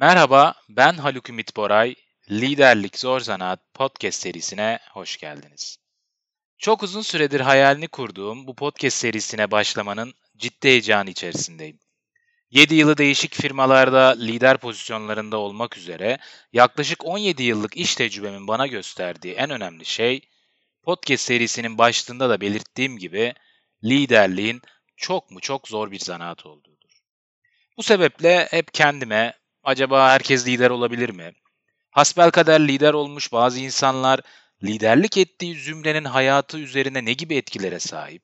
Merhaba, ben Haluk Ümit Boray. Liderlik Zor Zanaat podcast serisine hoş geldiniz. Çok uzun süredir hayalini kurduğum bu podcast serisine başlamanın ciddi heyecanı içerisindeyim. 7 yılı değişik firmalarda lider pozisyonlarında olmak üzere yaklaşık 17 yıllık iş tecrübemin bana gösterdiği en önemli şey, podcast serisinin başlığında da belirttiğim gibi liderliğin çok mu çok zor bir zanaat olduğudur. Bu sebeple hep kendime acaba herkes lider olabilir mi? Hasbelkader lider olmuş bazı insanlar liderlik ettiği zümrenin hayatı üzerine ne gibi etkilere sahip?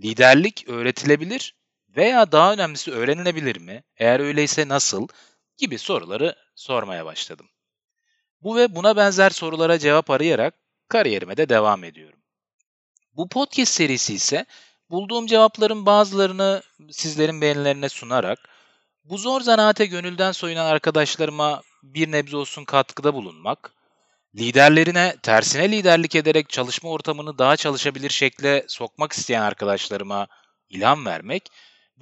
Liderlik öğretilebilir veya daha önemlisi öğrenilebilir mi? Eğer öyleyse nasıl? gibi soruları sormaya başladım. Bu ve buna benzer sorulara cevap arayarak kariyerime de devam ediyorum. Bu podcast serisi ise bulduğum cevapların bazılarını sizlerin beğenilerine sunarak bu zor zanaate gönülden soyunan arkadaşlarıma bir nebze olsun katkıda bulunmak, liderlerine tersine liderlik ederek çalışma ortamını daha çalışabilir şekle sokmak isteyen arkadaşlarıma ilham vermek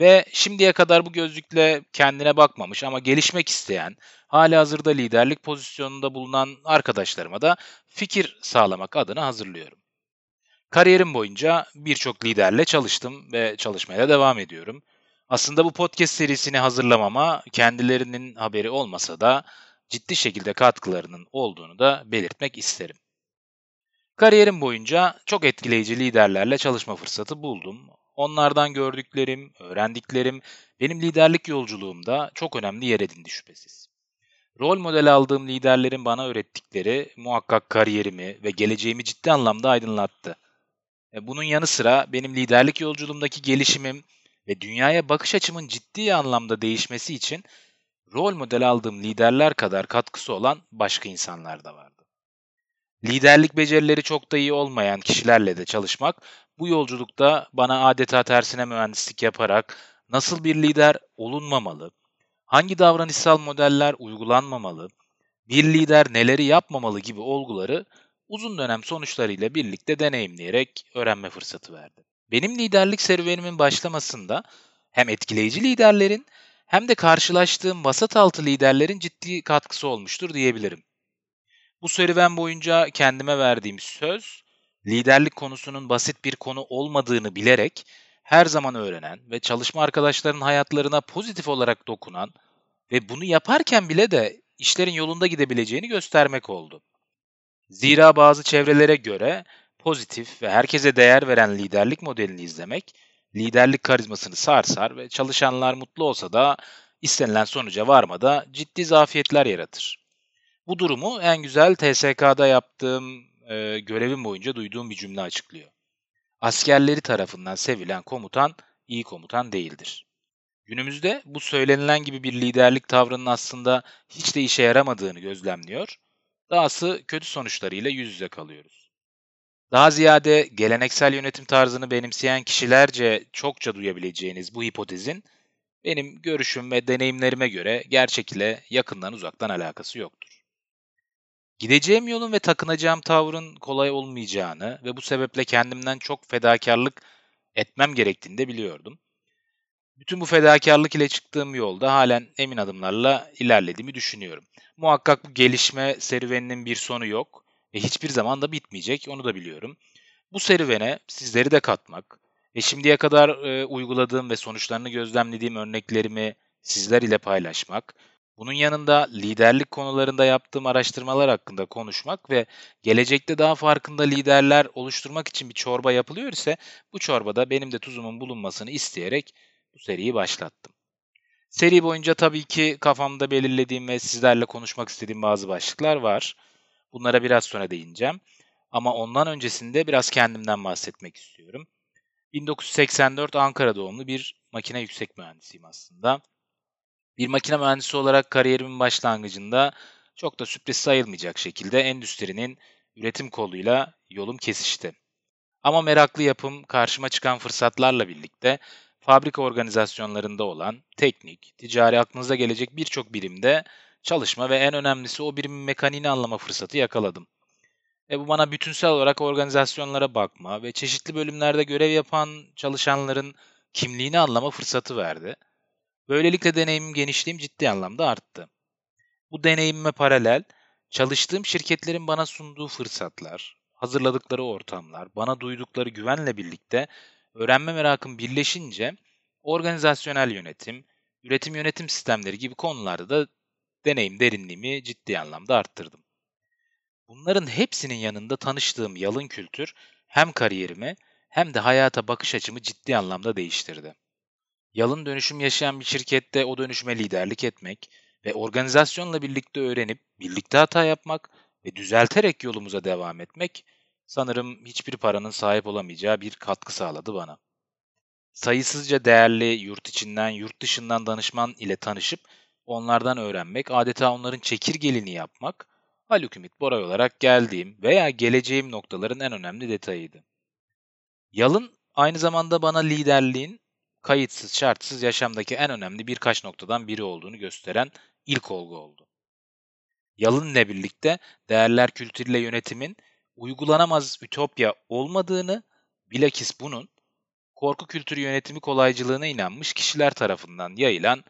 ve şimdiye kadar bu gözlükle kendine bakmamış ama gelişmek isteyen, hali hazırda liderlik pozisyonunda bulunan arkadaşlarıma da fikir sağlamak adına hazırlıyorum. Kariyerim boyunca birçok liderle çalıştım ve çalışmaya da devam ediyorum. Aslında bu podcast serisini hazırlamama kendilerinin haberi olmasa da ciddi şekilde katkılarının olduğunu da belirtmek isterim. Kariyerim boyunca çok etkileyici liderlerle çalışma fırsatı buldum. Onlardan gördüklerim, öğrendiklerim benim liderlik yolculuğumda çok önemli yer edindi şüphesiz. Rol model aldığım liderlerin bana öğrettikleri muhakkak kariyerimi ve geleceğimi ciddi anlamda aydınlattı. E, bunun yanı sıra benim liderlik yolculuğumdaki gelişimim ve dünyaya bakış açımın ciddi anlamda değişmesi için rol model aldığım liderler kadar katkısı olan başka insanlar da vardı. Liderlik becerileri çok da iyi olmayan kişilerle de çalışmak bu yolculukta bana adeta tersine mühendislik yaparak nasıl bir lider olunmamalı, hangi davranışsal modeller uygulanmamalı, bir lider neleri yapmamalı gibi olguları uzun dönem sonuçlarıyla birlikte deneyimleyerek öğrenme fırsatı verdi. Benim liderlik serüvenimin başlamasında hem etkileyici liderlerin hem de karşılaştığım vasat altı liderlerin ciddi katkısı olmuştur diyebilirim. Bu serüven boyunca kendime verdiğim söz, liderlik konusunun basit bir konu olmadığını bilerek her zaman öğrenen ve çalışma arkadaşlarının hayatlarına pozitif olarak dokunan ve bunu yaparken bile de işlerin yolunda gidebileceğini göstermek oldu. Zira bazı çevrelere göre pozitif ve herkese değer veren liderlik modelini izlemek, liderlik karizmasını sarsar ve çalışanlar mutlu olsa da istenilen sonuca varmada ciddi zafiyetler yaratır. Bu durumu en güzel TSK'da yaptığım e, görevim boyunca duyduğum bir cümle açıklıyor. Askerleri tarafından sevilen komutan iyi komutan değildir. Günümüzde bu söylenilen gibi bir liderlik tavrının aslında hiç de işe yaramadığını gözlemliyor, dahası kötü sonuçlarıyla yüz yüze kalıyoruz. Daha ziyade geleneksel yönetim tarzını benimseyen kişilerce çokça duyabileceğiniz bu hipotezin benim görüşüm ve deneyimlerime göre gerçek ile yakından uzaktan alakası yoktur. Gideceğim yolun ve takınacağım tavrın kolay olmayacağını ve bu sebeple kendimden çok fedakarlık etmem gerektiğini de biliyordum. Bütün bu fedakarlık ile çıktığım yolda halen emin adımlarla ilerlediğimi düşünüyorum. Muhakkak bu gelişme serüveninin bir sonu yok ve hiçbir zaman da bitmeyecek onu da biliyorum. Bu serüvene sizleri de katmak ve şimdiye kadar e, uyguladığım ve sonuçlarını gözlemlediğim örneklerimi sizler ile paylaşmak, bunun yanında liderlik konularında yaptığım araştırmalar hakkında konuşmak ve gelecekte daha farkında liderler oluşturmak için bir çorba yapılıyor ise bu çorbada benim de tuzumun bulunmasını isteyerek bu seriyi başlattım. Seri boyunca tabii ki kafamda belirlediğim ve sizlerle konuşmak istediğim bazı başlıklar var. Bunlara biraz sonra değineceğim. Ama ondan öncesinde biraz kendimden bahsetmek istiyorum. 1984 Ankara doğumlu bir makine yüksek mühendisiyim aslında. Bir makine mühendisi olarak kariyerimin başlangıcında çok da sürpriz sayılmayacak şekilde endüstrinin üretim koluyla yolum kesişti. Ama meraklı yapım karşıma çıkan fırsatlarla birlikte fabrika organizasyonlarında olan teknik, ticari aklınıza gelecek birçok birimde çalışma ve en önemlisi o birimin mekaniğini anlama fırsatı yakaladım. Ve bu bana bütünsel olarak organizasyonlara bakma ve çeşitli bölümlerde görev yapan çalışanların kimliğini anlama fırsatı verdi. Böylelikle deneyimim genişliğim ciddi anlamda arttı. Bu deneyimime paralel çalıştığım şirketlerin bana sunduğu fırsatlar, hazırladıkları ortamlar, bana duydukları güvenle birlikte öğrenme merakım birleşince organizasyonel yönetim, üretim yönetim sistemleri gibi konularda da deneyim derinliğimi ciddi anlamda arttırdım. Bunların hepsinin yanında tanıştığım yalın kültür hem kariyerimi hem de hayata bakış açımı ciddi anlamda değiştirdi. Yalın dönüşüm yaşayan bir şirkette o dönüşüme liderlik etmek ve organizasyonla birlikte öğrenip birlikte hata yapmak ve düzelterek yolumuza devam etmek sanırım hiçbir paranın sahip olamayacağı bir katkı sağladı bana. Sayısızca değerli yurt içinden, yurt dışından danışman ile tanışıp onlardan öğrenmek, adeta onların çekirgelini yapmak, Haluk Ümit Boray olarak geldiğim veya geleceğim noktaların en önemli detayıydı. Yalın aynı zamanda bana liderliğin kayıtsız şartsız yaşamdaki en önemli birkaç noktadan biri olduğunu gösteren ilk olgu oldu. Yalın ile birlikte değerler kültürüyle yönetimin uygulanamaz ütopya olmadığını, bilakis bunun korku kültürü yönetimi kolaycılığına inanmış kişiler tarafından yayılan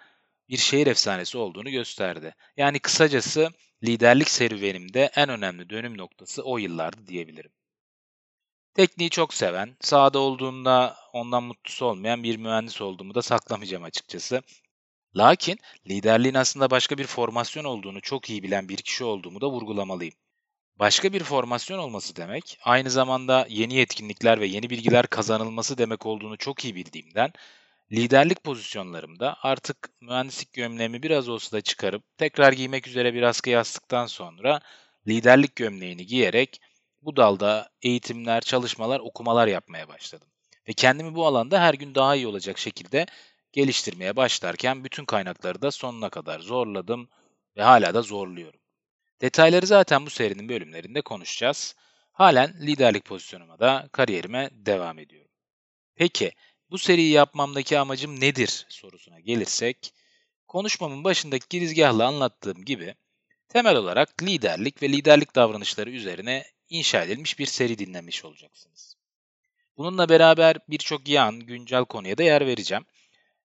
bir şehir efsanesi olduğunu gösterdi. Yani kısacası liderlik serüvenimde en önemli dönüm noktası o yıllardı diyebilirim. Tekniği çok seven, sahada olduğunda ondan mutlusu olmayan bir mühendis olduğumu da saklamayacağım açıkçası. Lakin liderliğin aslında başka bir formasyon olduğunu çok iyi bilen bir kişi olduğumu da vurgulamalıyım. Başka bir formasyon olması demek, aynı zamanda yeni yetkinlikler ve yeni bilgiler kazanılması demek olduğunu çok iyi bildiğimden, liderlik pozisyonlarımda artık mühendislik gömleğimi biraz olsa da çıkarıp tekrar giymek üzere bir askı yastıktan sonra liderlik gömleğini giyerek bu dalda eğitimler, çalışmalar, okumalar yapmaya başladım. Ve kendimi bu alanda her gün daha iyi olacak şekilde geliştirmeye başlarken bütün kaynakları da sonuna kadar zorladım ve hala da zorluyorum. Detayları zaten bu serinin bölümlerinde konuşacağız. Halen liderlik pozisyonuma da kariyerime devam ediyorum. Peki bu seriyi yapmamdaki amacım nedir sorusuna gelirsek, konuşmamın başındaki girizgahla anlattığım gibi temel olarak liderlik ve liderlik davranışları üzerine inşa edilmiş bir seri dinlemiş olacaksınız. Bununla beraber birçok yan, güncel konuya da yer vereceğim.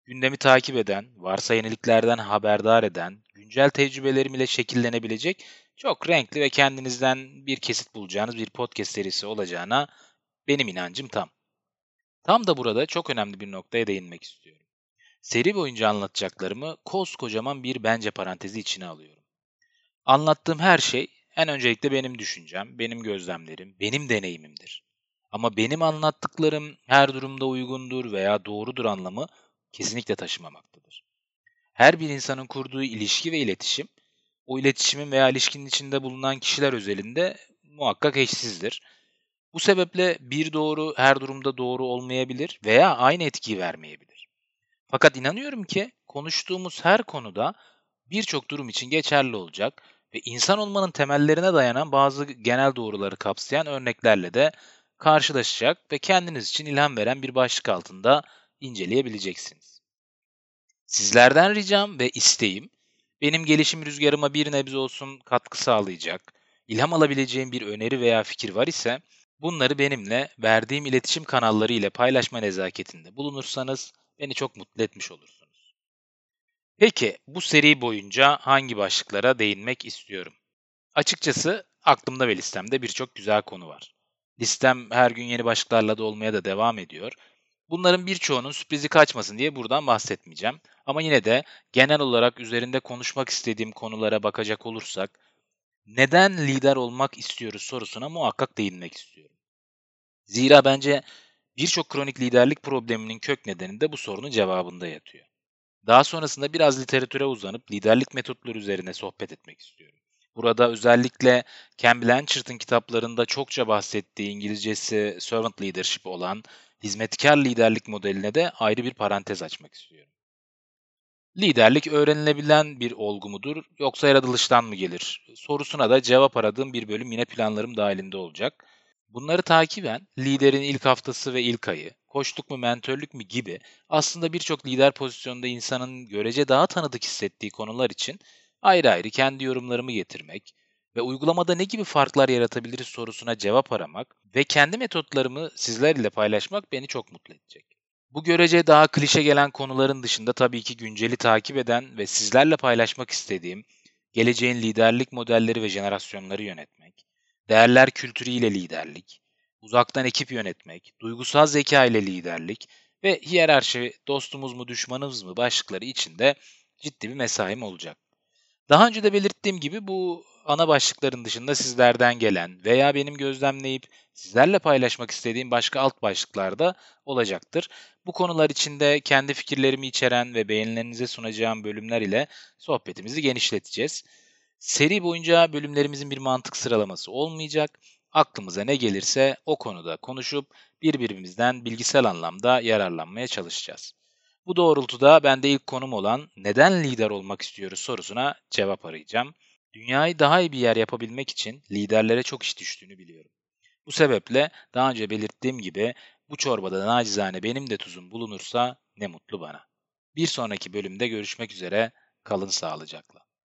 Gündemi takip eden, varsa yeniliklerden haberdar eden, güncel tecrübelerim ile şekillenebilecek çok renkli ve kendinizden bir kesit bulacağınız bir podcast serisi olacağına benim inancım tam. Tam da burada çok önemli bir noktaya değinmek istiyorum. Seri boyunca anlatacaklarımı koskocaman bir bence parantezi içine alıyorum. Anlattığım her şey en öncelikle benim düşüncem, benim gözlemlerim, benim deneyimimdir. Ama benim anlattıklarım her durumda uygundur veya doğrudur anlamı kesinlikle taşımamaktadır. Her bir insanın kurduğu ilişki ve iletişim, o iletişimin veya ilişkinin içinde bulunan kişiler özelinde muhakkak eşsizdir. Bu sebeple bir doğru her durumda doğru olmayabilir veya aynı etkiyi vermeyebilir. Fakat inanıyorum ki konuştuğumuz her konuda birçok durum için geçerli olacak ve insan olmanın temellerine dayanan bazı genel doğruları kapsayan örneklerle de karşılaşacak ve kendiniz için ilham veren bir başlık altında inceleyebileceksiniz. Sizlerden ricam ve isteğim benim gelişim rüzgarıma bir nebze olsun katkı sağlayacak, ilham alabileceğim bir öneri veya fikir var ise bunları benimle verdiğim iletişim kanalları ile paylaşma nezaketinde bulunursanız beni çok mutlu etmiş olursunuz. Peki bu seri boyunca hangi başlıklara değinmek istiyorum? Açıkçası aklımda ve listemde birçok güzel konu var. Listem her gün yeni başlıklarla da olmaya da devam ediyor Bunların birçoğunun sürprizi kaçmasın diye buradan bahsetmeyeceğim. Ama yine de genel olarak üzerinde konuşmak istediğim konulara bakacak olursak neden lider olmak istiyoruz sorusuna muhakkak değinmek istiyorum. Zira bence birçok kronik liderlik probleminin kök nedeni de bu sorunun cevabında yatıyor. Daha sonrasında biraz literatüre uzanıp liderlik metotları üzerine sohbet etmek istiyorum. Burada özellikle Ken Blanchard'ın kitaplarında çokça bahsettiği İngilizcesi servant leadership olan hizmetkar liderlik modeline de ayrı bir parantez açmak istiyorum. Liderlik öğrenilebilen bir olgu mudur yoksa yaratılıştan mı gelir? Sorusuna da cevap aradığım bir bölüm yine planlarım dahilinde olacak. Bunları takiben liderin ilk haftası ve ilk ayı, koçluk mu mentörlük mü gibi aslında birçok lider pozisyonunda insanın görece daha tanıdık hissettiği konular için ayrı ayrı kendi yorumlarımı getirmek, ve uygulamada ne gibi farklar yaratabiliriz sorusuna cevap aramak ve kendi metotlarımı sizler ile paylaşmak beni çok mutlu edecek. Bu görece daha klişe gelen konuların dışında tabii ki günceli takip eden ve sizlerle paylaşmak istediğim geleceğin liderlik modelleri ve jenerasyonları yönetmek, değerler kültürüyle liderlik, uzaktan ekip yönetmek, duygusal zeka ile liderlik ve hiyerarşi dostumuz mu düşmanımız mı başlıkları içinde ciddi bir mesaim olacak. Daha önce de belirttiğim gibi bu ana başlıkların dışında sizlerden gelen veya benim gözlemleyip sizlerle paylaşmak istediğim başka alt başlıklar da olacaktır. Bu konular içinde kendi fikirlerimi içeren ve beğenilerinize sunacağım bölümler ile sohbetimizi genişleteceğiz. Seri boyunca bölümlerimizin bir mantık sıralaması olmayacak. Aklımıza ne gelirse o konuda konuşup birbirimizden bilgisel anlamda yararlanmaya çalışacağız. Bu doğrultuda ben de ilk konum olan neden lider olmak istiyoruz sorusuna cevap arayacağım. Dünyayı daha iyi bir yer yapabilmek için liderlere çok iş düştüğünü biliyorum. Bu sebeple daha önce belirttiğim gibi bu çorbada nacizane benim de tuzum bulunursa ne mutlu bana. Bir sonraki bölümde görüşmek üzere, kalın sağlıcakla.